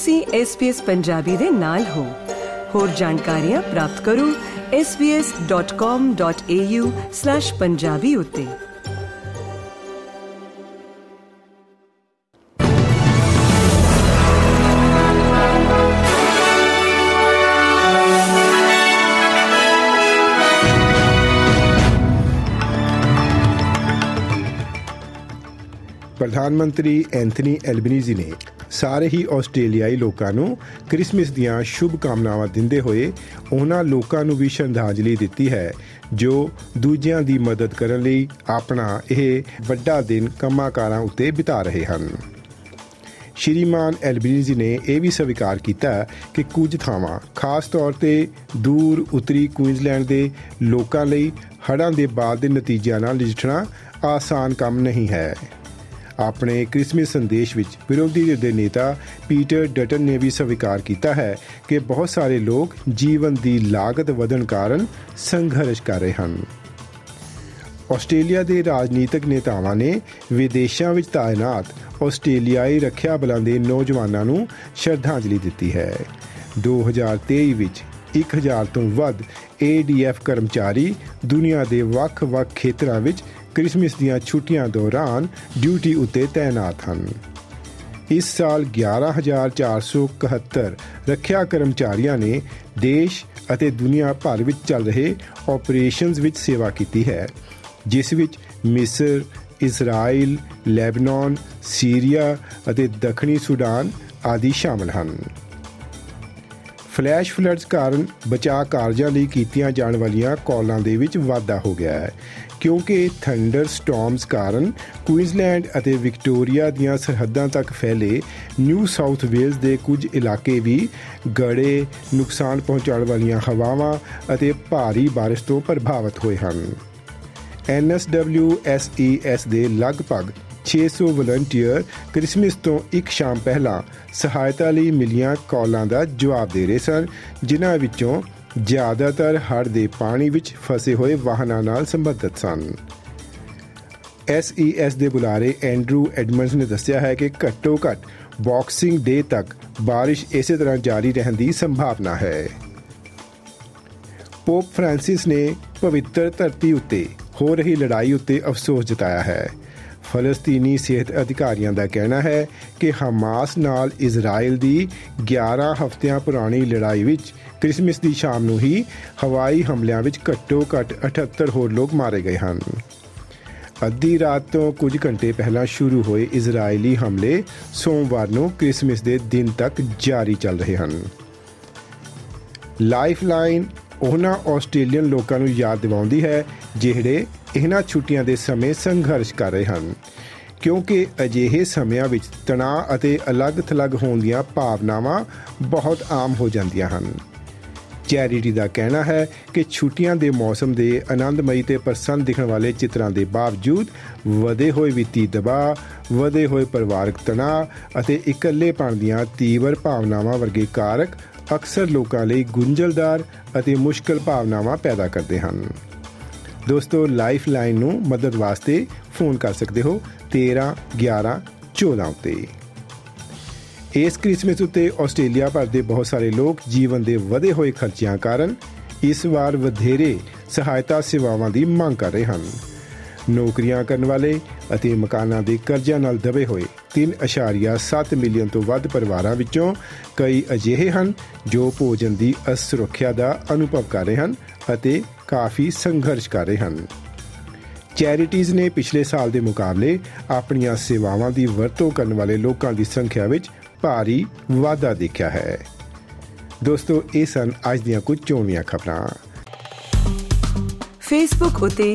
ਤੁਸੀਂ SBS ਪੰਜਾਬੀ ਦੇ ਨਾਲ ਹੋ। ਹੋਰ ਜਾਣਕਾਰੀਆਂ ਪ੍ਰਾਪਤ ਕਰੋ svs.com.au/punjabi ਉਤੇ। ਪ੍ਰਧਾਨ ਮੰਤਰੀ ਐਂਥਨੀ ਐਲਬਨੀਜ਼ੀ ਨੇ ਸਾਰੇ ਹੀ ਆਸਟ੍ਰੇਲੀਆਈ ਲੋਕਾਂ ਨੂੰ ਕ੍ਰਿਸਮਸ ਦੀਆਂ ਸ਼ੁਭ ਕਾਮਨਾਵਾਂ ਦਿੰਦੇ ਹੋਏ ਉਹਨਾਂ ਲੋਕਾਂ ਨੂੰ ਵੀ ਸ਼ਰਧਾਂਜਲੀ ਦਿੱਤੀ ਹੈ, ਜੋ ਦੂਜਿਆਂ ਦੀ ਮਦਦ ਕਰਨ ਲਈ ਆਪਣਾ ਇਹ ਵੱਡਾ ਦਿਨ ਕੰਮਾਂਕਾਰਾਂ ਉੱਤੇ ਬਿਤਾ ਰਹੇ ਹਨ। ਸ਼੍ਰੀਮਾਨ ਐਲਬਨੀਜ਼ੀ ਨੇ ਇਹ ਵੀ ਸਵੀਕਾਰ ਕੀਤਾ ਕਿ ਕੁਝ ਥਾਵਾਂ, ਖਾਸ ਤੌਰ ਤੇ ਦੂਰ ਉੱਤਰੀ ਕੁਇਨਜ਼ਲੈਂਡ ਦੇ ਲੋਕਾਂ ਲਈ ਹੜ੍ਹਾਂ ਦੇ ਬਾਅਦ ਦੇ ਨਤੀਜਿਆਂ ਨਾਲ ਨਜਿੱਠਣਾ ਆਸਾਨ ਕੰਮ ਨਹੀਂ ਹੈ। ਆਪਣੇ ਕ੍ਰਿਸਮਸ ਸੰਦੇਸ਼ ਵਿੱਚ ਵਿਰੋਧੀ ਧਿਰ ਦੇ ਨੇਤਾ ਪੀਟਰ ਡਟਨ ਨੇ ਵੀ ਸਵੀਕਾਰ ਕੀਤਾ ਹੈ ਕਿ ਬਹੁਤ ਸਾਰੇ ਲੋਕ ਜੀਵਨ ਦੀ ਲਾਗਤ ਵਧਣ ਕਾਰਨ ਸੰਘਰਸ਼ ਕਰ ਰਹੇ ਹਨ। ਆਸਟ੍ਰੇਲੀਆ ਦੇ ਰਾਜਨੀਤਿਕ ਨੇਤਾਵਾਂ ਨੇ ਵਿਦੇਸ਼ਾਂ ਵਿੱਚ ਤਾਇਨਾਤ ਆਸਟ੍ਰੇਲੀਆਈ ਰੱਖਿਆ ਬਲਾਂ ਦੇ ਨੌਜਵਾਨਾਂ ਨੂੰ ਸ਼ਰਧਾਂਜਲੀ ਦਿੱਤੀ ਹੈ। 2023 ਵਿੱਚ 1000 ਤੋਂ ਵੱਧ ADF ਕਰਮਚਾਰੀ ਦੁਨੀਆ ਦੇ ਵੱਖ-ਵੱਖ ਖੇਤਰਾਂ ਵਿੱਚ ਕ੍ਰਿਸਮਸ ਦੀਆਂ ਛੁੱਟੀਆਂ ਦੌਰਾਨ ਡਿਊਟੀ ਉੱਤੇ ਤਾਇਨਾਤ ਹਨ। ਇਸ ਸਾਲ 11471 ਰੱਖਿਆ ਕਰਮਚਾਰੀਆਂ ਨੇ ਦੇਸ਼ ਅਤੇ ਦੁਨੀਆ ਭਰ ਵਿੱਚ ਚੱਲ ਰਹੇ ਆਪਰੇਸ਼ਨਸ ਵਿੱਚ ਸੇਵਾ ਕੀਤੀ ਹੈ, ਜਿਸ ਵਿੱਚ ਮਿਸਰ, ਇਜ਼ਰਾਈਲ, ਲੈਬਨਾਨ, ਸੀਰੀਆ ਅਤੇ ਦੱਖਣੀ ਸੁਡਾਨ ਆਦਿ ਸ਼ਾਮਲ ਹਨ। ਫਲੈਸ਼ ਫਲੱਡਸ ਕਾਰਨ ਬਚਾਅ ਕਾਰਜਾਂ ਲਈ ਕੀਤੀਆਂ ਜਾਣ ਵਾਲੀਆਂ ਕਾਲਾਂ ਦੇ ਵਿੱਚ ਵਾਧਾ ਹੋ ਗਿਆ ਹੈ ਕਿਉਂਕਿ ਥੰਡਰ ਸਟਾਰਮਸ ਕਾਰਨ ਕੁਇਨਜ਼ਲੈਂਡ ਅਤੇ ਵਿਕਟੋਰੀਆ ਦੀਆਂ ਸਰਹੱਦਾਂ ਤੱਕ ਫੈਲੇ ਨਿਊ ਸਾਊਥ ਵੇਲਜ਼ ਦੇ ਕੁਝ ਇਲਾਕੇ ਵੀ ਗੜੇ ਨੁਕਸਾਨ ਪਹੁੰਚਾਉਣ ਵਾਲੀਆਂ ਹਵਾਵਾਂ ਅਤੇ ਭਾਰੀ بارش ਤੋਂ ਪ੍ਰਭਾਵਿਤ ਹੋਏ ਹਨ NSWSES ਦੇ ਲਗਭਗ 600 ਵਲੰਟੀਅਰ ਕ੍ਰਿਸਮਸ ਤੋਂ ਇੱਕ ਸ਼ਾਮ ਪਹਿਲਾਂ ਸਹਾਇਤਾ ਲਈ ਮਿਲੀਆਂ ਕਾਲਾਂ ਦਾ ਜਵਾਬ ਦੇ ਰਹੇ ਸਨ, ਜਿਨ੍ਹਾਂ ਵਿੱਚੋਂ ਜ਼ਿਆਦਾਤਰ ਹੜ੍ਹ ਦੇ ਪਾਣੀ ਵਿੱਚ ਫਸੇ ਹੋਏ ਵਾਹਨਾਂ ਨਾਲ ਸੰਬੰਧਿਤ ਸਨ। SES ਦੇ ਬੁਲਾਰੇ ਐਂਡਰੂ ਐਡਮੰਡਸ ਨੇ ਦੱਸਿਆ ਹੈ ਕਿ ਘੱਟੋ-ਘੱਟ ਬਾਕਸਿੰਗ ਡੇ ਤੱਕ ਬਾਰਿਸ਼ ਇਸੇ ਤਰ੍ਹਾਂ ਜਾਰੀ ਰਹਿਣ ਦੀ ਸੰਭਾਵਨਾ ਹੈ। ਪੋਪ ਫ੍ਰਾਂਸਿਸ ਨੇ ਪਵਿੱਤਰ ਧਰਤੀ ਉੱਤੇ ਹੋ ਰਹੀ ਲੜਾਈ ਉੱਤੇ ਅਫਸੋਸ ਜਤਾਇਆ ਹੈ। ਫਲਸਤੀਨੀ ਸਿਹਤ ਅਧਿਕਾਰੀਆਂ ਦਾ ਕਹਿਣਾ ਹੈ ਕਿ ਹਮਾਸ ਨਾਲ ਇਜ਼ਰਾਈਲ ਦੀ 11 ਹਫ਼ਤਿਆਂ ਪੁਰਾਣੀ ਲੜਾਈ ਵਿੱਚ ਕ੍ਰਿਸਮਸ ਦੀ ਸ਼ਾਮ ਨੂੰ ਹੀ ਹਵਾਈ ਹਮਲਿਆਂ ਵਿੱਚ ਘੱਟੋ-ਘੱਟ 78 ਹੋਰ ਲੋਕ ਮਾਰੇ ਗਏ ਹਨ। ਅੱਧੀ ਰਾਤ ਤੋਂ ਕੁਝ ਘੰਟੇ ਪਹਿਲਾਂ ਸ਼ੁਰੂ ਹੋਏ ਇਜ਼ਰਾਈਲੀ ਹਮਲੇ ਸੋਮਵਾਰ ਨੂੰ ਕ੍ਰਿਸਮਸ ਦੇ ਦਿਨ ਤੱਕ ਜਾਰੀ ਚੱਲ ਰਹੇ ਹਨ। ਲਾਈਫਲਾਈਨ ਉਹਨਾਂ ਆਸਟ੍ਰੇਲੀਅਨ ਲੋਕਾਂ ਨੂੰ ਯਾਦ ਦਿਵਾਉਂਦੀ ਹੈ, ਜਿਹੜੇ ਇਹਨਾਂ ਛੁੱਟੀਆਂ ਦੇ ਸਮੇਂ ਸੰਘਰਸ਼ ਕਰ ਰਹੇ ਹਨ। ਕਿਉਂਕਿ ਅਜਿਹੇ ਸਮਿਆਂ ਵਿੱਚ ਤਣਾਅ ਅਤੇ ਅਲੱਗ-ਥਲੱਗ ਹੋਣ ਦੀਆਂ ਭਾਵਨਾਵਾਂ ਬਹੁਤ ਆਮ ਹੋ ਜਾਂਦੀਆਂ ਹਨ। ਚੈਰਿਟੀ ਦਾ ਕਹਿਣਾ ਹੈ ਕਿ ਛੁੱਟੀਆਂ ਦੇ ਮੌਸਮ ਦੇ ਆਨੰਦਮਈ ਤੇ ਪ੍ਰਸੰਨ ਦਿਖਣ ਵਾਲੇ ਚਿੱਤਰਾਂ ਦੇ ਬਾਵਜੂਦ ਵਧੇ ਹੋਏ ਵਿੱਤੀ ਦਬਾਅ, ਵਧੇ ਹੋਏ ਪਰਿਵਾਰਕ ਤਣਾਅ ਅਤੇ ਇਕੱਲੇਪਣ ਦੀਆਂ ਤੀਵਰ ਭਾਵਨਾਵਾਂ ਵਰਗੇ ਕਾਰਕ ਅਕਸਰ ਲੋਕਾਂ ਲਈ ਗੁੰਝਲਦਾਰ ਅਤੇ ਮੁਸ਼ਕਲ ਭਾਵਨਾਵਾਂ ਪੈਦਾ ਕਰਦੇ ਹਨ। ਦੋਸਤੋ ਲਾਈਫ ਲਾਈਨ ਨੂੰ ਮਦਦ ਵਾਸਤੇ ਫੋਨ ਕਰ ਸਕਦੇ ਹੋ 13 11 14 ਉੱਤੇ। ਇਸ ਕ੍ਰਿਸਮਸ ਉੱਤੇ ਆਸਟ੍ਰੇਲੀਆ ਭਰ ਦੇ ਬਹੁਤ ਸਾਰੇ ਲੋਕ ਜੀਵਨ ਦੇ ਵਧੇ ਹੋਏ ਖਰਚਿਆਂ ਕਾਰਨ ਇਸ ਵਾਰ ਵਧੇਰੇ ਸਹਾਇਤਾ ਸੇਵਾਵਾਂ ਦੀ ਮੰਗ ਕਰ ਰਹੇ ਹਨ। ਨੌਕਰੀਆਂ ਕਰਨ ਵਾਲੇ ਅਤੇ ਮਕਾਨਾਂ ਦੇ ਕਰਜ਼ਿਆਂ ਨਾਲ ਦਬੇ ਹੋਏ 3.7 ਮਿਲੀਅਨ ਤੋਂ ਵੱਧ ਪਰਿਵਾਰਾਂ ਵਿੱਚੋਂ ਕਈ ਅਜਿਹੇ ਹਨ ਜੋ ਭੋਜਨ ਦੀ ਅਸੁਰੱਖਿਆ ਦਾ ਅਨੁਭਵ ਕਰ ਰਹੇ ਹਨ ਅਤੇ ਕਾਫੀ ਸੰਘਰਸ਼ ਕਰ ਰਹੇ ਹਨ। ਚੈਰਿਟੀਜ਼ ਨੇ ਪਿਛਲੇ ਸਾਲ ਦੇ ਮੁਕਾਬਲੇ ਆਪਣੀਆਂ ਸੇਵਾਵਾਂ ਦੀ ਵਰਤੋਂ ਕਰਨ ਵਾਲੇ ਲੋਕਾਂ ਦੀ ਸੰਖਿਆ ਵਿੱਚ ਭਾਰੀ ਵਾਧਾ ਦੇਖਿਆ ਹੈ। ਦੋਸਤੋ, ਇਹ ਸਨ ਅੱਜ ਦੀਆਂ ਕੁਝ ਚੋਣਵੀਆਂ ਖਬਰਾਂ। ਫੇਸਬੁੱਕ ਉਤੇ